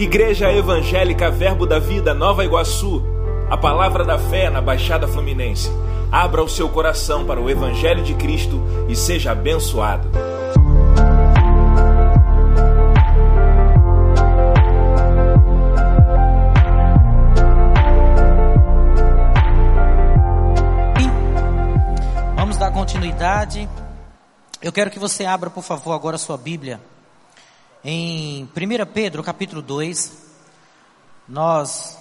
Igreja Evangélica Verbo da Vida Nova Iguaçu, a palavra da fé na Baixada Fluminense. Abra o seu coração para o Evangelho de Cristo e seja abençoado. Vamos dar continuidade. Eu quero que você abra, por favor, agora a sua Bíblia em 1 Pedro, capítulo 2, nós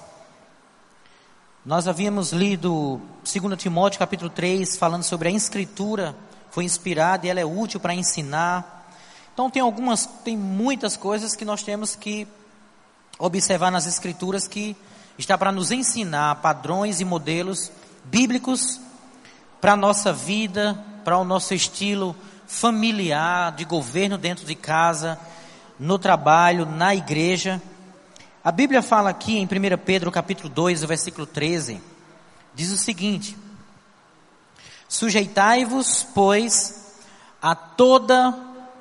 nós havíamos lido 2 Timóteo, capítulo 3, falando sobre a escritura, foi inspirada e ela é útil para ensinar. Então tem algumas, tem muitas coisas que nós temos que observar nas escrituras que está para nos ensinar padrões e modelos bíblicos para a nossa vida, para o nosso estilo familiar, de governo dentro de casa, no trabalho, na igreja. A Bíblia fala aqui em 1 Pedro capítulo 2, versículo 13, diz o seguinte: Sujeitai-vos, pois, a toda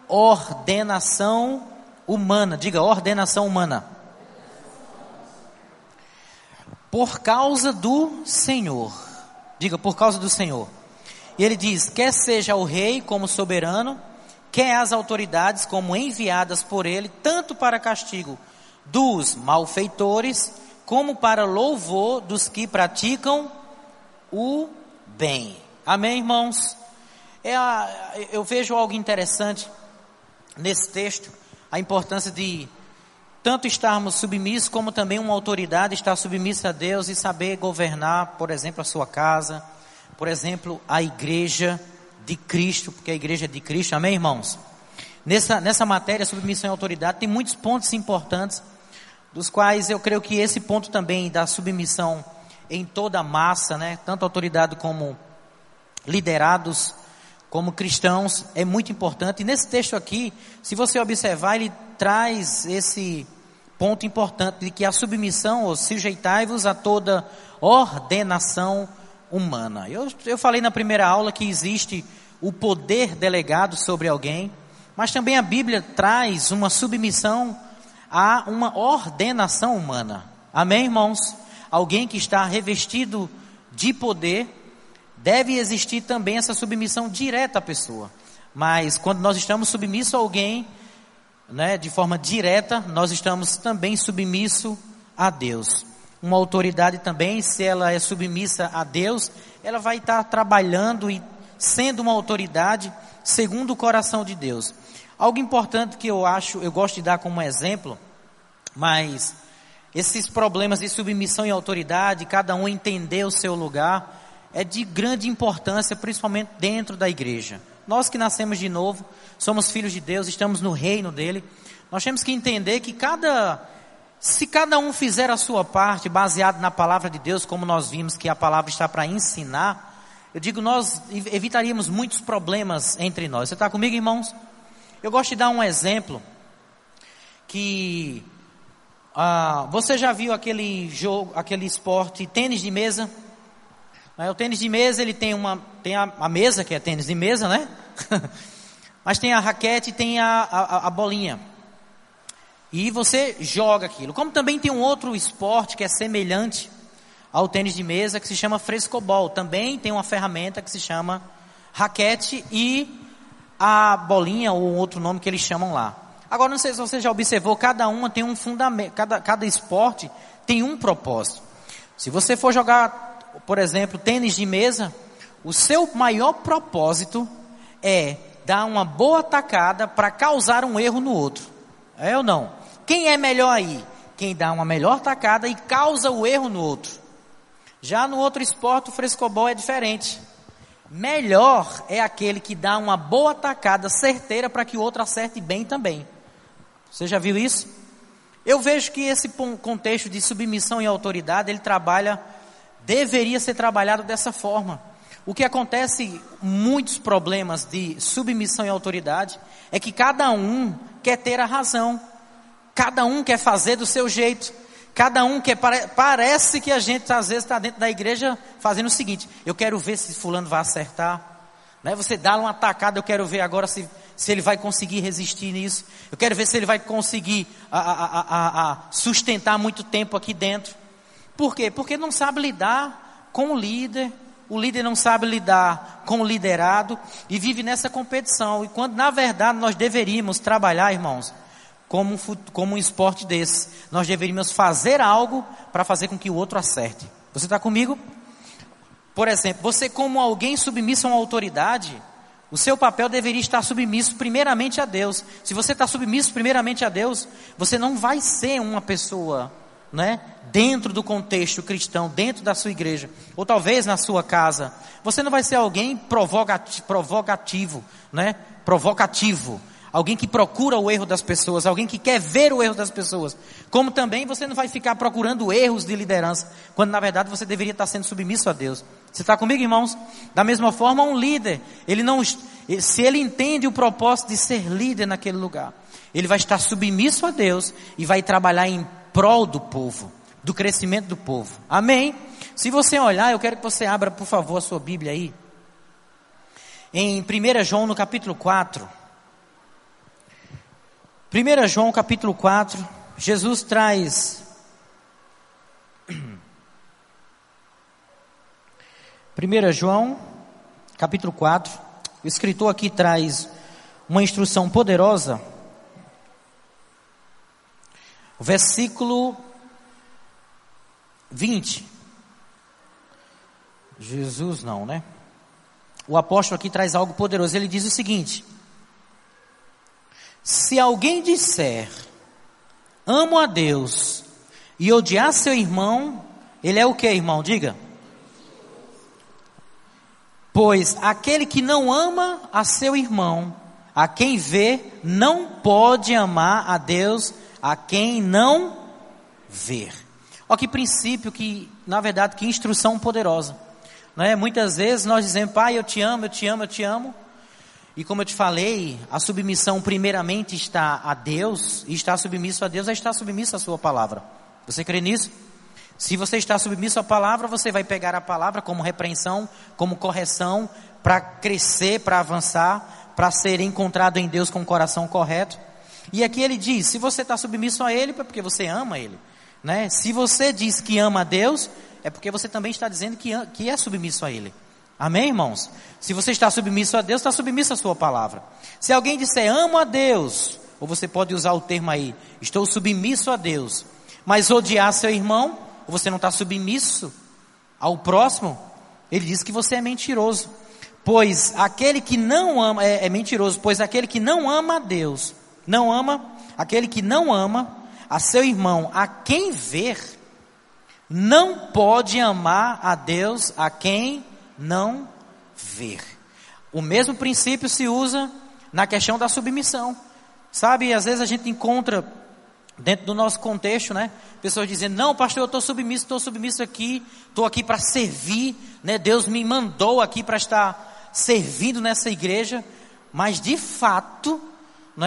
ordenação humana, diga ordenação humana, por causa do Senhor, diga por causa do Senhor. E ele diz: quer seja o rei como soberano, quer as autoridades como enviadas por ele, tanto para castigo dos malfeitores, como para louvor dos que praticam o bem. Amém, irmãos? É a, eu vejo algo interessante nesse texto, a importância de tanto estarmos submissos, como também uma autoridade estar submissa a Deus e saber governar, por exemplo, a sua casa, por exemplo, a igreja de Cristo, porque a igreja é de Cristo, amém, irmãos? Nessa, nessa matéria, submissão e autoridade, tem muitos pontos importantes, dos quais eu creio que esse ponto também da submissão em toda a massa, né, tanto autoridade como liderados, como cristãos, é muito importante. E nesse texto aqui, se você observar, ele traz esse ponto importante de que a submissão, ou sujeitai-vos a toda ordenação humana. Eu, eu falei na primeira aula que existe o poder delegado sobre alguém, mas também a Bíblia traz uma submissão a uma ordenação humana. Amém, irmãos? Alguém que está revestido de poder, deve existir também essa submissão direta à pessoa. Mas quando nós estamos submissos a alguém, né, de forma direta, nós estamos também submissos a Deus. Uma autoridade também, se ela é submissa a Deus, ela vai estar trabalhando e sendo uma autoridade segundo o coração de Deus. Algo importante que eu acho, eu gosto de dar como exemplo, mas esses problemas de submissão e autoridade, cada um entender o seu lugar, é de grande importância, principalmente dentro da igreja. Nós que nascemos de novo, somos filhos de Deus, estamos no reino dele. Nós temos que entender que cada, se cada um fizer a sua parte, baseado na palavra de Deus, como nós vimos que a palavra está para ensinar, eu digo, nós evitaríamos muitos problemas entre nós. Você está comigo, irmãos? Eu gosto de dar um exemplo que ah, você já viu aquele jogo, aquele esporte tênis de mesa? É, o tênis de mesa ele tem uma tem a, a mesa que é tênis de mesa, né? Mas tem a raquete e tem a, a, a bolinha. E você joga aquilo. Como também tem um outro esporte que é semelhante ao tênis de mesa que se chama frescobol. Também tem uma ferramenta que se chama raquete e a bolinha ou outro nome que eles chamam lá. Agora não sei se você já observou, cada uma tem um fundamento, cada, cada esporte tem um propósito. Se você for jogar, por exemplo, tênis de mesa, o seu maior propósito é dar uma boa tacada para causar um erro no outro. É ou não? Quem é melhor aí? Quem dá uma melhor tacada e causa o erro no outro. Já no outro esporte, o frescobol é diferente. Melhor é aquele que dá uma boa tacada certeira para que o outro acerte bem também. Você já viu isso? Eu vejo que esse contexto de submissão e autoridade, ele trabalha, deveria ser trabalhado dessa forma. O que acontece, muitos problemas de submissão e autoridade, é que cada um quer ter a razão. Cada um quer fazer do seu jeito. Cada um que parece que a gente às vezes está dentro da igreja fazendo o seguinte: eu quero ver se fulano vai acertar. Né? Você dá uma atacada, eu quero ver agora se, se ele vai conseguir resistir nisso. Eu quero ver se ele vai conseguir a, a, a, a sustentar muito tempo aqui dentro. Por quê? Porque não sabe lidar com o líder, o líder não sabe lidar com o liderado e vive nessa competição. E quando na verdade nós deveríamos trabalhar, irmãos, como um, como um esporte desse. Nós deveríamos fazer algo para fazer com que o outro acerte. Você está comigo? Por exemplo, você como alguém submisso a uma autoridade, o seu papel deveria estar submisso primeiramente a Deus. Se você está submisso primeiramente a Deus, você não vai ser uma pessoa né, dentro do contexto cristão, dentro da sua igreja, ou talvez na sua casa, você não vai ser alguém provocativo, provocativo, né, provocativo, alguém que procura o erro das pessoas, alguém que quer ver o erro das pessoas. Como também você não vai ficar procurando erros de liderança, quando na verdade você deveria estar sendo submisso a Deus. Você está comigo, irmãos? Da mesma forma, um líder, ele não, se ele entende o propósito de ser líder naquele lugar, ele vai estar submisso a Deus e vai trabalhar em prol do povo, do crescimento do povo. Amém? Se você olhar, eu quero que você abra, por favor, a sua Bíblia aí. Em 1 João, no capítulo 4. 1 João, capítulo 4. Jesus traz. 1 João, capítulo 4. O escritor aqui traz uma instrução poderosa versículo 20. Jesus não, né? O apóstolo aqui traz algo poderoso. Ele diz o seguinte: Se alguém disser, amo a Deus, e odiar seu irmão, ele é o que, irmão? Diga. Pois aquele que não ama a seu irmão, a quem vê, não pode amar a Deus a quem não ver. Olha que princípio, que, na verdade, que instrução poderosa. Né? Muitas vezes nós dizemos, pai, eu te amo, eu te amo, eu te amo. E como eu te falei, a submissão primeiramente está a Deus, e estar submisso a Deus é estar submisso à sua palavra. Você crê nisso? Se você está submisso à palavra, você vai pegar a palavra como repreensão, como correção, para crescer, para avançar, para ser encontrado em Deus com o coração correto. E aqui ele diz: se você está submisso a Ele, é porque você ama Ele. Né? Se você diz que ama a Deus, é porque você também está dizendo que, que é submisso a Ele. Amém, irmãos? Se você está submisso a Deus, está submisso à Sua palavra. Se alguém disser amo a Deus, ou você pode usar o termo aí, estou submisso a Deus, mas odiar seu irmão, ou você não está submisso ao próximo, ele diz que você é mentiroso. Pois aquele que não ama, é, é mentiroso, pois aquele que não ama a Deus, não ama, aquele que não ama a seu irmão, a quem ver, não pode amar a Deus a quem não ver. O mesmo princípio se usa na questão da submissão. Sabe, às vezes a gente encontra dentro do nosso contexto, né? Pessoas dizendo: "Não, pastor, eu estou submisso, estou submisso aqui, estou aqui para servir, né? Deus me mandou aqui para estar servindo nessa igreja", mas de fato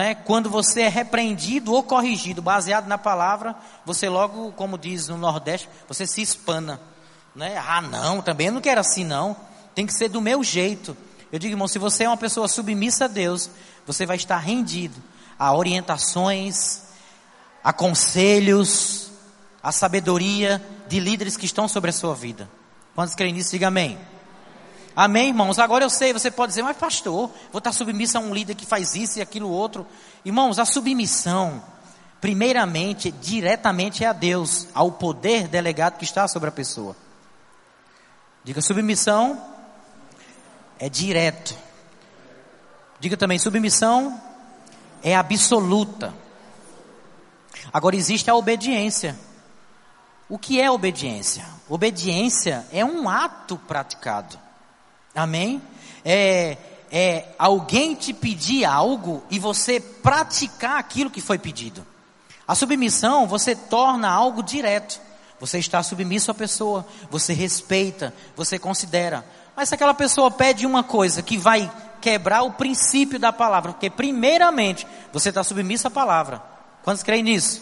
é? quando você é repreendido ou corrigido baseado na palavra, você logo, como diz no Nordeste, você se espana. Né? Ah, não, também eu não quero assim, não. Tem que ser do meu jeito. Eu digo, irmão, se você é uma pessoa submissa a Deus, você vai estar rendido a orientações, a conselhos, a sabedoria de líderes que estão sobre a sua vida. Quantos creem nisso, diga amém. Amém, irmãos? Agora eu sei, você pode dizer, mas pastor, vou estar submisso a um líder que faz isso e aquilo outro. Irmãos, a submissão, primeiramente, diretamente é a Deus, ao poder delegado que está sobre a pessoa. Diga submissão é direto. Diga também, submissão é absoluta. Agora existe a obediência. O que é obediência? Obediência é um ato praticado. Amém? É, é alguém te pedir algo e você praticar aquilo que foi pedido. A submissão você torna algo direto. Você está submisso à pessoa, você respeita, você considera. Mas se aquela pessoa pede uma coisa que vai quebrar o princípio da palavra, porque primeiramente você está submisso à palavra. Quantos creem nisso?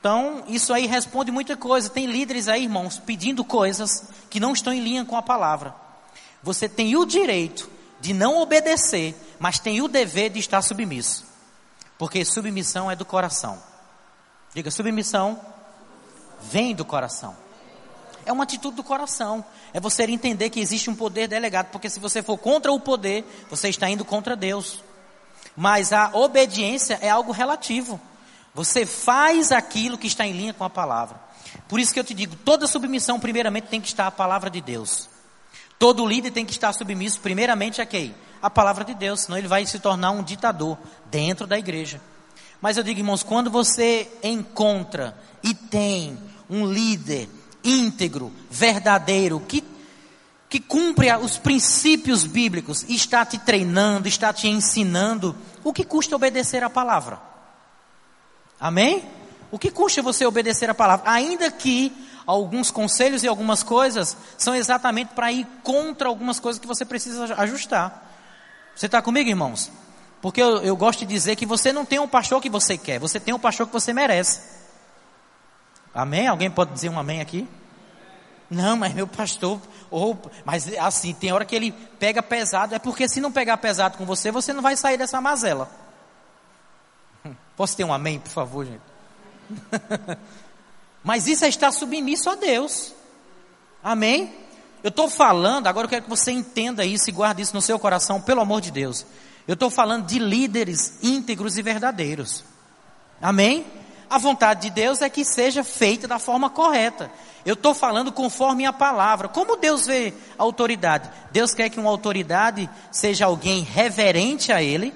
Então, isso aí responde muita coisa. Tem líderes aí, irmãos, pedindo coisas que não estão em linha com a palavra você tem o direito de não obedecer, mas tem o dever de estar submisso. Porque submissão é do coração. Diga, submissão vem do coração. É uma atitude do coração. É você entender que existe um poder delegado, porque se você for contra o poder, você está indo contra Deus. Mas a obediência é algo relativo. Você faz aquilo que está em linha com a palavra. Por isso que eu te digo, toda submissão primeiramente tem que estar a palavra de Deus. Todo líder tem que estar submisso primeiramente a quem? A palavra de Deus, senão ele vai se tornar um ditador dentro da igreja. Mas eu digo, irmãos, quando você encontra e tem um líder íntegro, verdadeiro, que, que cumpre os princípios bíblicos, está te treinando, está te ensinando, o que custa obedecer a palavra? Amém? O que custa você obedecer a palavra? Ainda que alguns conselhos e algumas coisas são exatamente para ir contra algumas coisas que você precisa ajustar. Você está comigo, irmãos? Porque eu, eu, gosto de dizer que você não tem um pastor que você quer, você tem um pastor que você merece. Amém? Alguém pode dizer um amém aqui? Não, mas meu pastor, ou, mas assim, tem hora que ele pega pesado, é porque se não pegar pesado com você, você não vai sair dessa mazela. Posso ter um amém, por favor, gente? mas isso é estar submisso a Deus. Amém? Eu estou falando, agora eu quero que você entenda isso e guarde isso no seu coração, pelo amor de Deus. Eu estou falando de líderes íntegros e verdadeiros. Amém? A vontade de Deus é que seja feita da forma correta. Eu estou falando conforme a palavra. Como Deus vê a autoridade? Deus quer que uma autoridade seja alguém reverente a Ele,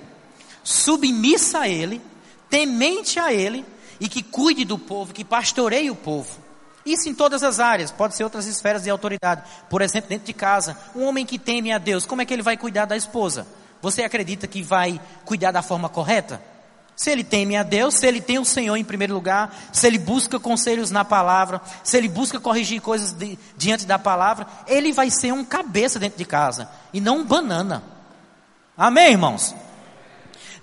submissa a Ele, temente a Ele e que cuide do povo, que pastoreie o povo. Isso em todas as áreas, pode ser outras esferas de autoridade. Por exemplo, dentro de casa, um homem que teme a Deus, como é que ele vai cuidar da esposa? Você acredita que vai cuidar da forma correta? Se ele teme a Deus, se ele tem o Senhor em primeiro lugar, se ele busca conselhos na palavra, se ele busca corrigir coisas de, diante da palavra, ele vai ser um cabeça dentro de casa e não um banana. Amém, irmãos?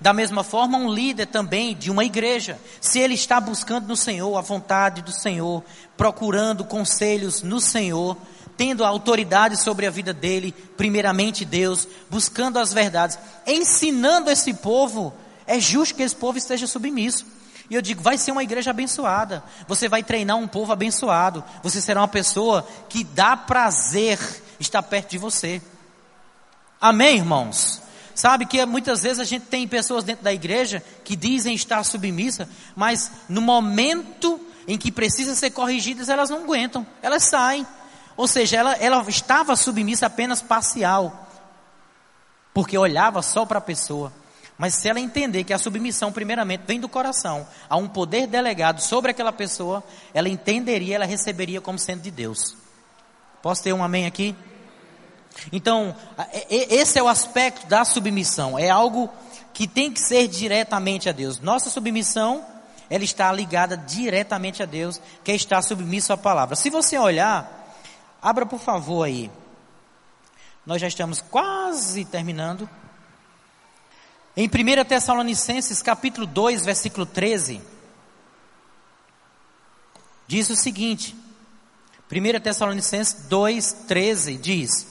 Da mesma forma, um líder também de uma igreja, se ele está buscando no Senhor a vontade do Senhor, procurando conselhos no Senhor, tendo autoridade sobre a vida dele, primeiramente Deus, buscando as verdades, ensinando esse povo é justo que esse povo esteja submisso. E eu digo, vai ser uma igreja abençoada. Você vai treinar um povo abençoado. Você será uma pessoa que dá prazer estar perto de você. Amém, irmãos? Sabe que muitas vezes a gente tem pessoas dentro da igreja que dizem estar submissa, mas no momento em que precisam ser corrigidas, elas não aguentam, elas saem. Ou seja, ela, ela estava submissa apenas parcial, porque olhava só para a pessoa. Mas se ela entender que a submissão, primeiramente, vem do coração, a um poder delegado sobre aquela pessoa, ela entenderia, ela receberia como sendo de Deus. Posso ter um amém aqui? Então, esse é o aspecto da submissão. É algo que tem que ser diretamente a Deus. Nossa submissão, ela está ligada diretamente a Deus, que é estar submisso à palavra. Se você olhar, abra por favor aí. Nós já estamos quase terminando. Em 1 Tessalonicenses capítulo 2, versículo 13, diz o seguinte: 1 Tessalonicenses 2, 13 diz: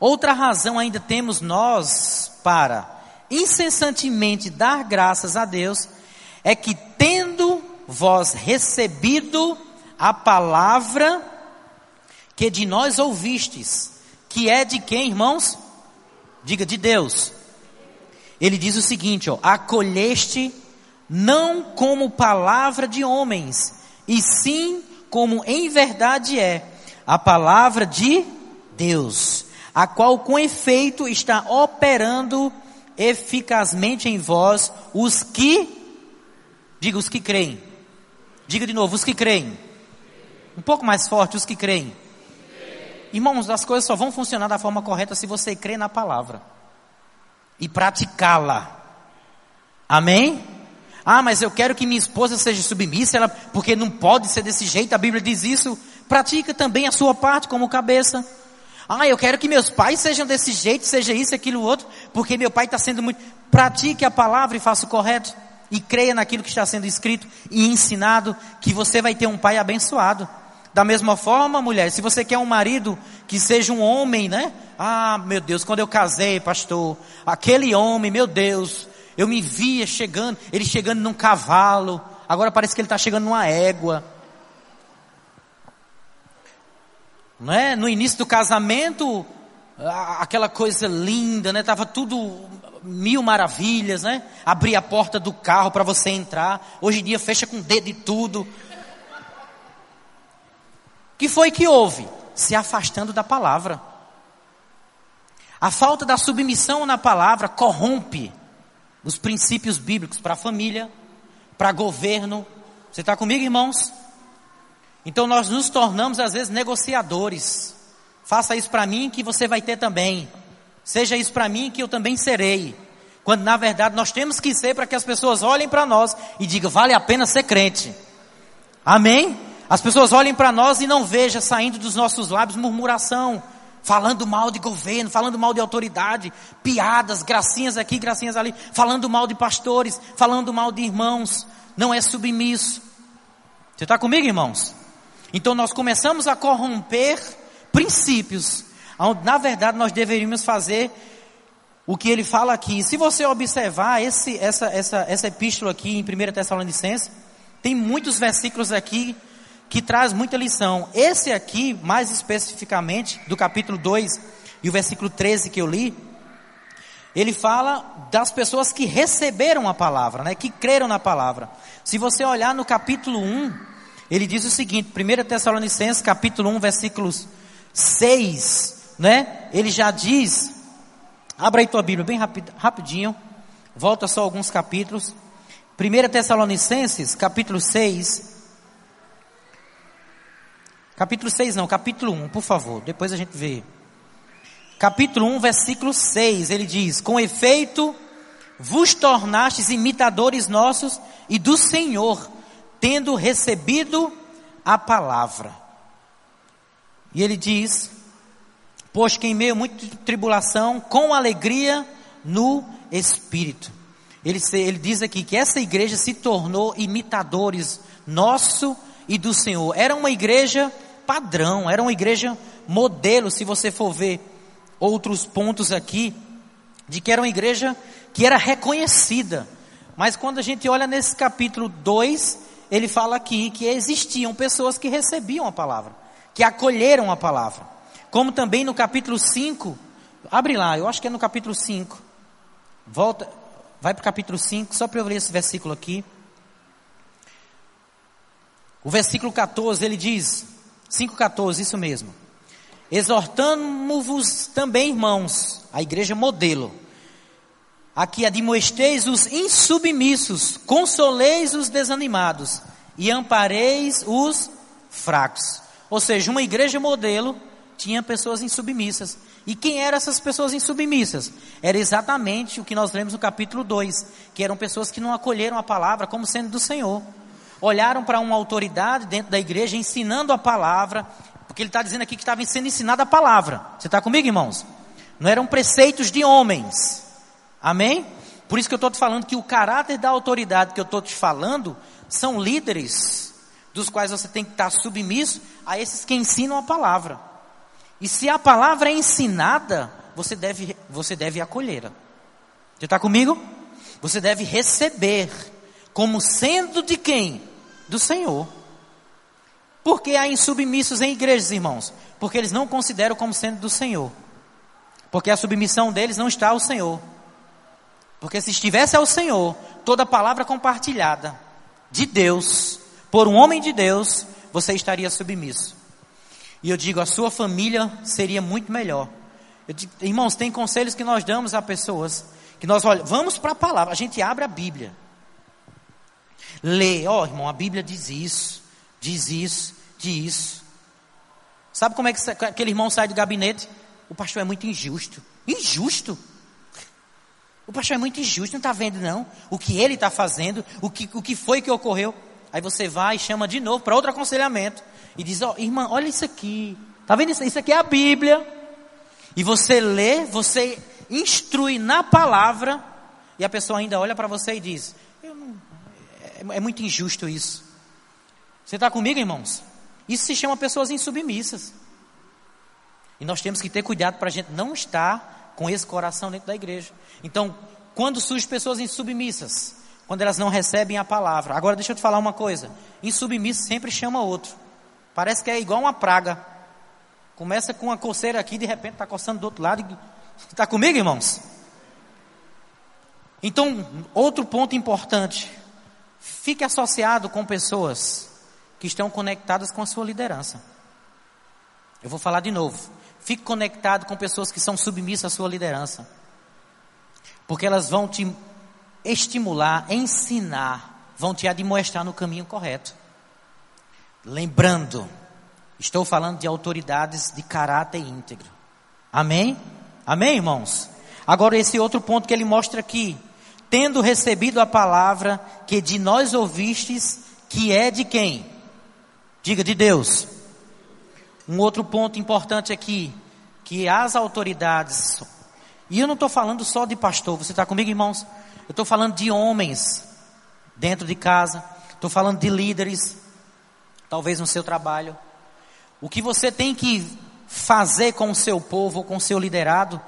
Outra razão ainda temos nós para incessantemente dar graças a Deus, é que tendo vós recebido a palavra que de nós ouvistes, que é de quem, irmãos? Diga de Deus ele diz o seguinte: ó, acolheste não como palavra de homens, e sim como em verdade é a palavra de Deus, a qual com efeito está operando eficazmente em vós os que, diga os que creem, diga de novo, os que creem, um pouco mais forte, os que creem. Irmãos, as coisas só vão funcionar da forma correta se você crê na palavra e praticá-la. Amém? Ah, mas eu quero que minha esposa seja submissa, ela, porque não pode ser desse jeito, a Bíblia diz isso. Pratica também a sua parte como cabeça. Ah, eu quero que meus pais sejam desse jeito, seja isso, aquilo, outro, porque meu pai está sendo muito. Pratique a palavra e faça o correto. E creia naquilo que está sendo escrito e ensinado, que você vai ter um pai abençoado. Da mesma forma, mulher, se você quer um marido que seja um homem, né? Ah, meu Deus, quando eu casei, pastor, aquele homem, meu Deus, eu me via chegando, ele chegando num cavalo, agora parece que ele está chegando numa égua. Não é? No início do casamento, aquela coisa linda, né? Tava tudo mil maravilhas, né? Abrir a porta do carro para você entrar. Hoje em dia fecha com o dedo e tudo. Que foi que houve? Se afastando da palavra. A falta da submissão na palavra corrompe os princípios bíblicos para a família, para governo. Você está comigo, irmãos? Então nós nos tornamos às vezes negociadores. Faça isso para mim que você vai ter também. Seja isso para mim que eu também serei. Quando na verdade nós temos que ser para que as pessoas olhem para nós e digam, vale a pena ser crente. Amém? As pessoas olhem para nós e não vejam saindo dos nossos lábios murmuração, falando mal de governo, falando mal de autoridade, piadas, gracinhas aqui, gracinhas ali, falando mal de pastores, falando mal de irmãos. Não é submisso. Você está comigo, irmãos? Então nós começamos a corromper princípios, onde na verdade nós deveríamos fazer o que ele fala aqui. Se você observar esse, essa, essa, essa epístola aqui em 1 Tessalonicenses, tem muitos versículos aqui que traz muita lição. Esse aqui, mais especificamente, do capítulo 2 e o versículo 13 que eu li, ele fala das pessoas que receberam a palavra, né, que creram na palavra. Se você olhar no capítulo 1, ele diz o seguinte, 1 Tessalonicenses, capítulo 1, versículos 6, né? Ele já diz, abra aí tua Bíblia bem rapid, rapidinho, volta só alguns capítulos. 1 Tessalonicenses, capítulo 6. Capítulo 6 não, capítulo 1, por favor, depois a gente vê. Capítulo 1, versículo 6, ele diz: Com efeito, vos tornastes imitadores nossos e do Senhor, tendo recebido a palavra. E ele diz: Pois que em meio a muita tribulação, com alegria no espírito. Ele, ele diz aqui que essa igreja se tornou imitadores nosso e do Senhor. Era uma igreja padrão, era uma igreja modelo, se você for ver outros pontos aqui, de que era uma igreja que era reconhecida. Mas quando a gente olha nesse capítulo 2, ele fala aqui que existiam pessoas que recebiam a palavra que acolheram a palavra. Como também no capítulo 5, abre lá, eu acho que é no capítulo 5. Volta, vai para o capítulo 5, só para eu ler esse versículo aqui. O versículo 14, ele diz, 5,14, isso mesmo. Exortamo-vos também, irmãos, a igreja modelo, a que admoesteis os insubmissos, consoleis os desanimados e ampareis os fracos. Ou seja, uma igreja modelo tinha pessoas insubmissas. E quem eram essas pessoas insubmissas? Era exatamente o que nós lemos no capítulo 2, que eram pessoas que não acolheram a palavra como sendo do Senhor. Olharam para uma autoridade dentro da igreja ensinando a palavra, porque ele está dizendo aqui que estava sendo ensinada a palavra. Você está comigo, irmãos? Não eram preceitos de homens. Amém? Por isso que eu estou te falando que o caráter da autoridade que eu estou te falando são líderes dos quais você tem que estar submisso a esses que ensinam a palavra. E se a palavra é ensinada, você deve, você deve acolhê-la. Você está comigo? Você deve receber como sendo de quem? Do Senhor. Por que há insubmissos em igrejas, irmãos? Porque eles não consideram como sendo do Senhor. Porque a submissão deles não está ao Senhor. Porque se estivesse ao Senhor, toda palavra compartilhada de Deus por um homem de Deus, você estaria submisso. E eu digo, a sua família seria muito melhor. Digo, irmãos, tem conselhos que nós damos a pessoas, que nós olha, vamos para a palavra, a gente abre a Bíblia. Lê, ó oh, irmão, a Bíblia diz isso, diz isso, diz isso. Sabe como é que aquele irmão sai do gabinete? O pastor é muito injusto. Injusto? O pastor é muito injusto, não está vendo não? O que ele está fazendo, o que, o que foi que ocorreu. Aí você vai e chama de novo para outro aconselhamento. E diz, ó, oh, irmã, olha isso aqui. Tá vendo isso? Isso aqui é a Bíblia. E você lê, você instrui na palavra. E a pessoa ainda olha para você e diz, é, muito injusto isso. Você está comigo, irmãos? Isso se chama pessoas insubmissas. E nós temos que ter cuidado para a gente não estar com esse coração dentro da igreja. Então, quando surgem pessoas insubmissas, quando elas não recebem a palavra. Agora deixa eu te falar uma coisa: insubmisso sempre chama outro. Parece que é igual uma praga. Começa com uma coceira aqui, de repente está coçando do outro lado. Está comigo, irmãos? Então, outro ponto importante: fique associado com pessoas que estão conectadas com a sua liderança. Eu vou falar de novo. Fique conectado com pessoas que são submissas à sua liderança. Porque elas vão te estimular, ensinar, vão te admoestar no caminho correto. Lembrando, estou falando de autoridades de caráter íntegro. Amém? Amém, irmãos? Agora, esse outro ponto que ele mostra aqui. Tendo recebido a palavra que de nós ouvistes, que é de quem? Diga de Deus. Um outro ponto importante aqui, que as autoridades, e eu não estou falando só de pastor, você está comigo, irmãos? Eu estou falando de homens dentro de casa, estou falando de líderes, talvez no seu trabalho. O que você tem que fazer com o seu povo, com o seu liderado,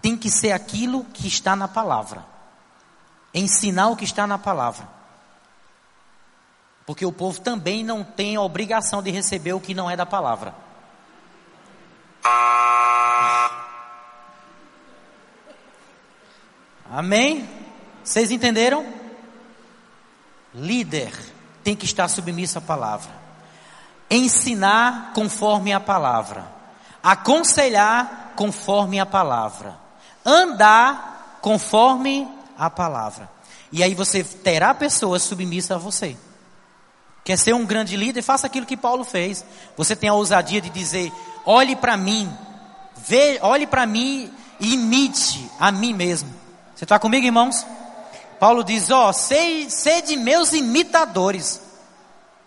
tem que ser aquilo que está na palavra. Ensinar o que está na palavra. Porque o povo também não tem a obrigação de receber o que não é da palavra. Amém? Vocês entenderam? Líder tem que estar submisso à palavra. Ensinar conforme a palavra. Aconselhar conforme a palavra. Andar conforme a palavra. E aí você terá pessoas submissas a você. Quer ser um grande líder? Faça aquilo que Paulo fez. Você tem a ousadia de dizer: olhe para mim, vê, olhe para mim e imite a mim mesmo. Você está comigo, irmãos? Paulo diz: ó, oh, sede meus imitadores.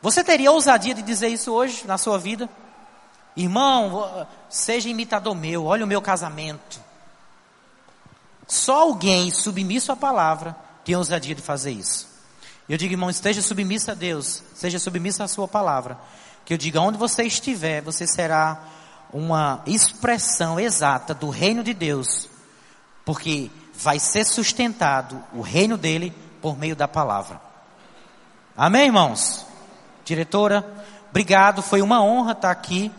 Você teria ousadia de dizer isso hoje na sua vida? Irmão, seja imitador meu, olha o meu casamento. Só alguém submisso à palavra tem ousadia de fazer isso. Eu digo, irmão, esteja submisso a Deus, seja submisso à sua palavra. Que eu diga, onde você estiver, você será uma expressão exata do reino de Deus. Porque vai ser sustentado o reino dele por meio da palavra. Amém, irmãos? Diretora, obrigado, foi uma honra estar aqui.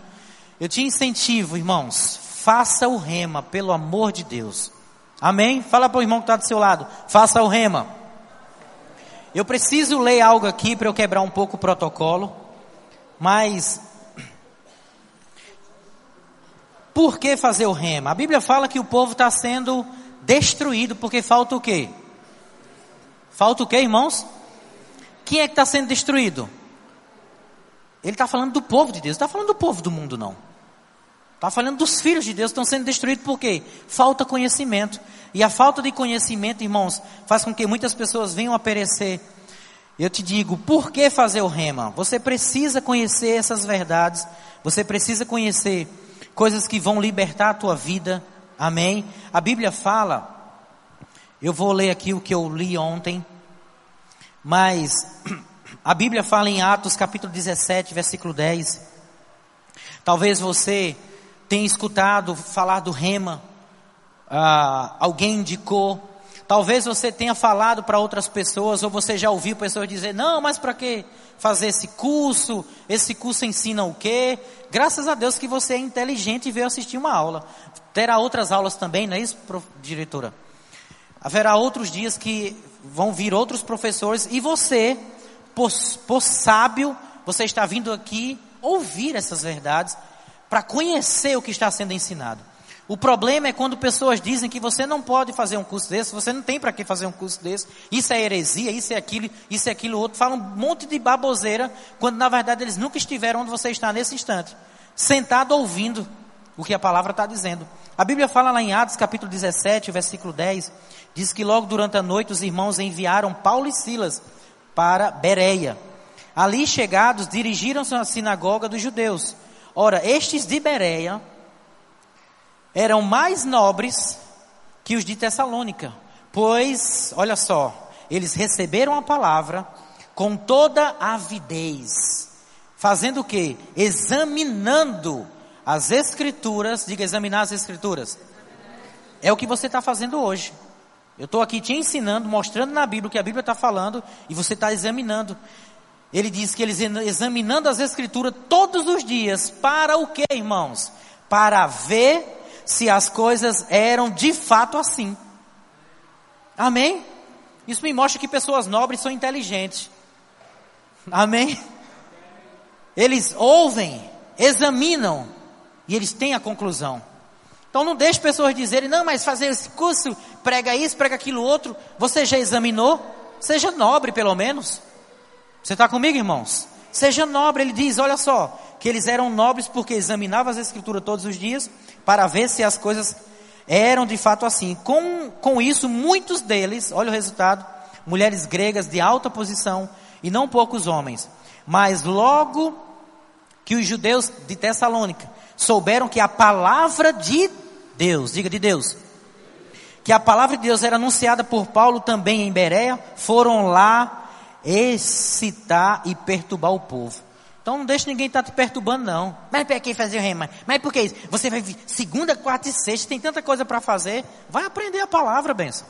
Eu te incentivo, irmãos, faça o rema, pelo amor de Deus. Amém? Fala para o irmão que está do seu lado, faça o rema. Eu preciso ler algo aqui para eu quebrar um pouco o protocolo, mas por que fazer o rema? A Bíblia fala que o povo está sendo destruído, porque falta o quê? Falta o quê, irmãos? Quem é que está sendo destruído? Ele está falando do povo de Deus, não está falando do povo do mundo, não. Está falando dos filhos de Deus que estão sendo destruídos por quê? Falta conhecimento. E a falta de conhecimento, irmãos, faz com que muitas pessoas venham a perecer. Eu te digo, por que fazer o rema? Você precisa conhecer essas verdades, você precisa conhecer coisas que vão libertar a tua vida, Amém? A Bíblia fala, eu vou ler aqui o que eu li ontem, mas a Bíblia fala em Atos capítulo 17, versículo 10. Talvez você tenha escutado falar do rema, ah, alguém indicou, Talvez você tenha falado para outras pessoas, ou você já ouviu pessoas dizer: não, mas para que fazer esse curso? Esse curso ensina o quê? Graças a Deus que você é inteligente e veio assistir uma aula. Terá outras aulas também, não é isso, diretora? Haverá outros dias que vão vir outros professores e você, por, por sábio, você está vindo aqui ouvir essas verdades para conhecer o que está sendo ensinado. O problema é quando pessoas dizem que você não pode fazer um curso desse, você não tem para que fazer um curso desse, isso é heresia, isso é aquilo, isso é aquilo outro, falam um monte de baboseira, quando na verdade eles nunca estiveram onde você está nesse instante, sentado ouvindo o que a palavra está dizendo. A Bíblia fala lá em Atos capítulo 17, versículo 10, diz que logo durante a noite os irmãos enviaram Paulo e Silas para Bereia. Ali chegados, dirigiram-se à sinagoga dos judeus. Ora, estes de Bereia eram mais nobres que os de Tessalônica, pois, olha só, eles receberam a palavra com toda avidez, Fazendo o quê? Examinando as escrituras, diga examinar as escrituras. É o que você está fazendo hoje. Eu estou aqui te ensinando, mostrando na Bíblia o que a Bíblia está falando, e você está examinando. Ele diz que eles examinando as escrituras todos os dias, para o que, irmãos? Para ver se as coisas eram de fato assim. Amém? Isso me mostra que pessoas nobres são inteligentes. Amém? Eles ouvem, examinam e eles têm a conclusão. Então não deixe pessoas dizerem, não, mas fazer esse curso, prega isso, prega aquilo outro. Você já examinou? Seja nobre, pelo menos. Você está comigo, irmãos? Seja nobre. Ele diz, olha só, que eles eram nobres porque examinavam as escrituras todos os dias para ver se as coisas eram de fato assim. Com, com isso, muitos deles, olha o resultado, mulheres gregas de alta posição e não poucos homens. Mas logo que os judeus de Tessalônica souberam que a palavra de Deus, diga de Deus, que a palavra de Deus era anunciada por Paulo também em Berea, foram lá excitar e perturbar o povo. Então não deixe ninguém estar te perturbando, não. Mas para que fazer rema? Mas por que isso? Você vai segunda, quarta e sexta, tem tanta coisa para fazer. Vai aprender a palavra, benção.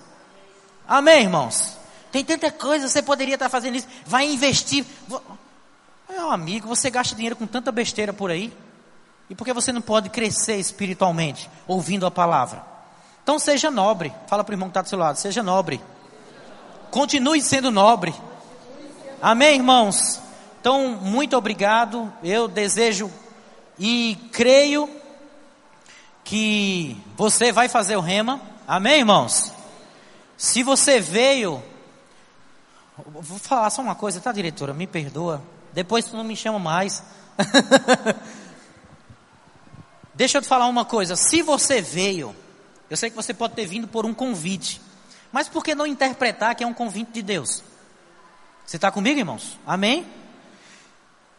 Amém, irmãos? Tem tanta coisa, você poderia estar fazendo isso. Vai investir. Meu amigo, você gasta dinheiro com tanta besteira por aí. E por que você não pode crescer espiritualmente, ouvindo a palavra? Então seja nobre. Fala para o irmão que está do seu lado, seja nobre. Continue sendo nobre. Amém, irmãos? Então, muito obrigado. Eu desejo e creio que você vai fazer o rema. Amém, irmãos? Se você veio. Vou falar só uma coisa, tá, diretora? Me perdoa. Depois tu não me chama mais. Deixa eu te falar uma coisa. Se você veio, eu sei que você pode ter vindo por um convite, mas por que não interpretar que é um convite de Deus? Você está comigo, irmãos? Amém?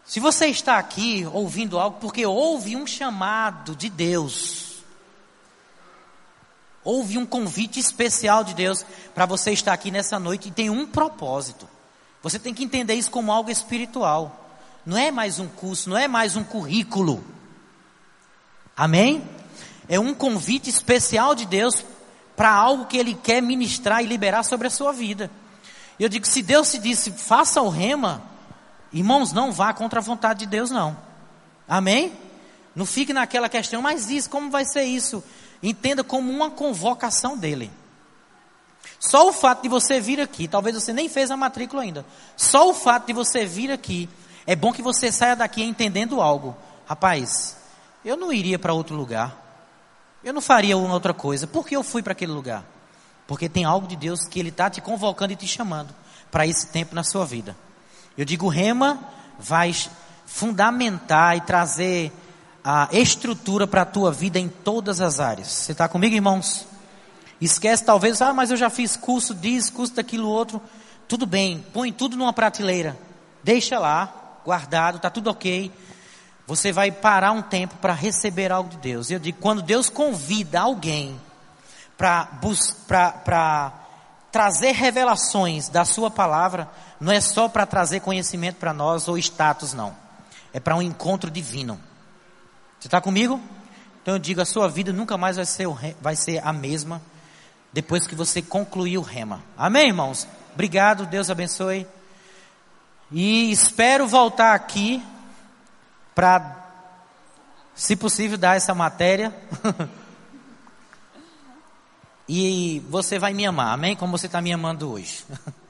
Se você está aqui ouvindo algo porque houve um chamado de Deus, houve um convite especial de Deus para você estar aqui nessa noite e tem um propósito. Você tem que entender isso como algo espiritual. Não é mais um curso, não é mais um currículo. Amém? É um convite especial de Deus para algo que Ele quer ministrar e liberar sobre a sua vida. Eu digo, se Deus se disse, faça o rema, irmãos, não vá contra a vontade de Deus, não. Amém? Não fique naquela questão, mas isso, como vai ser isso? Entenda como uma convocação dele. Só o fato de você vir aqui, talvez você nem fez a matrícula ainda. Só o fato de você vir aqui, é bom que você saia daqui entendendo algo. Rapaz, eu não iria para outro lugar. Eu não faria uma outra coisa. Por que eu fui para aquele lugar? Porque tem algo de Deus que Ele está te convocando e te chamando para esse tempo na sua vida. Eu digo, Rema vai fundamentar e trazer a estrutura para a tua vida em todas as áreas. Você está comigo, irmãos? Esquece talvez, ah, mas eu já fiz curso disso, curso daquilo outro. Tudo bem, põe tudo numa prateleira. Deixa lá, guardado, está tudo ok. Você vai parar um tempo para receber algo de Deus. Eu digo, quando Deus convida alguém para trazer revelações da sua palavra, não é só para trazer conhecimento para nós ou status, não. É para um encontro divino. Você está comigo? Então eu digo, a sua vida nunca mais vai ser, vai ser a mesma depois que você concluir o rema. Amém, irmãos? Obrigado, Deus abençoe. E espero voltar aqui para, se possível, dar essa matéria. e você vai me amar, amém? Como você está me amando hoje.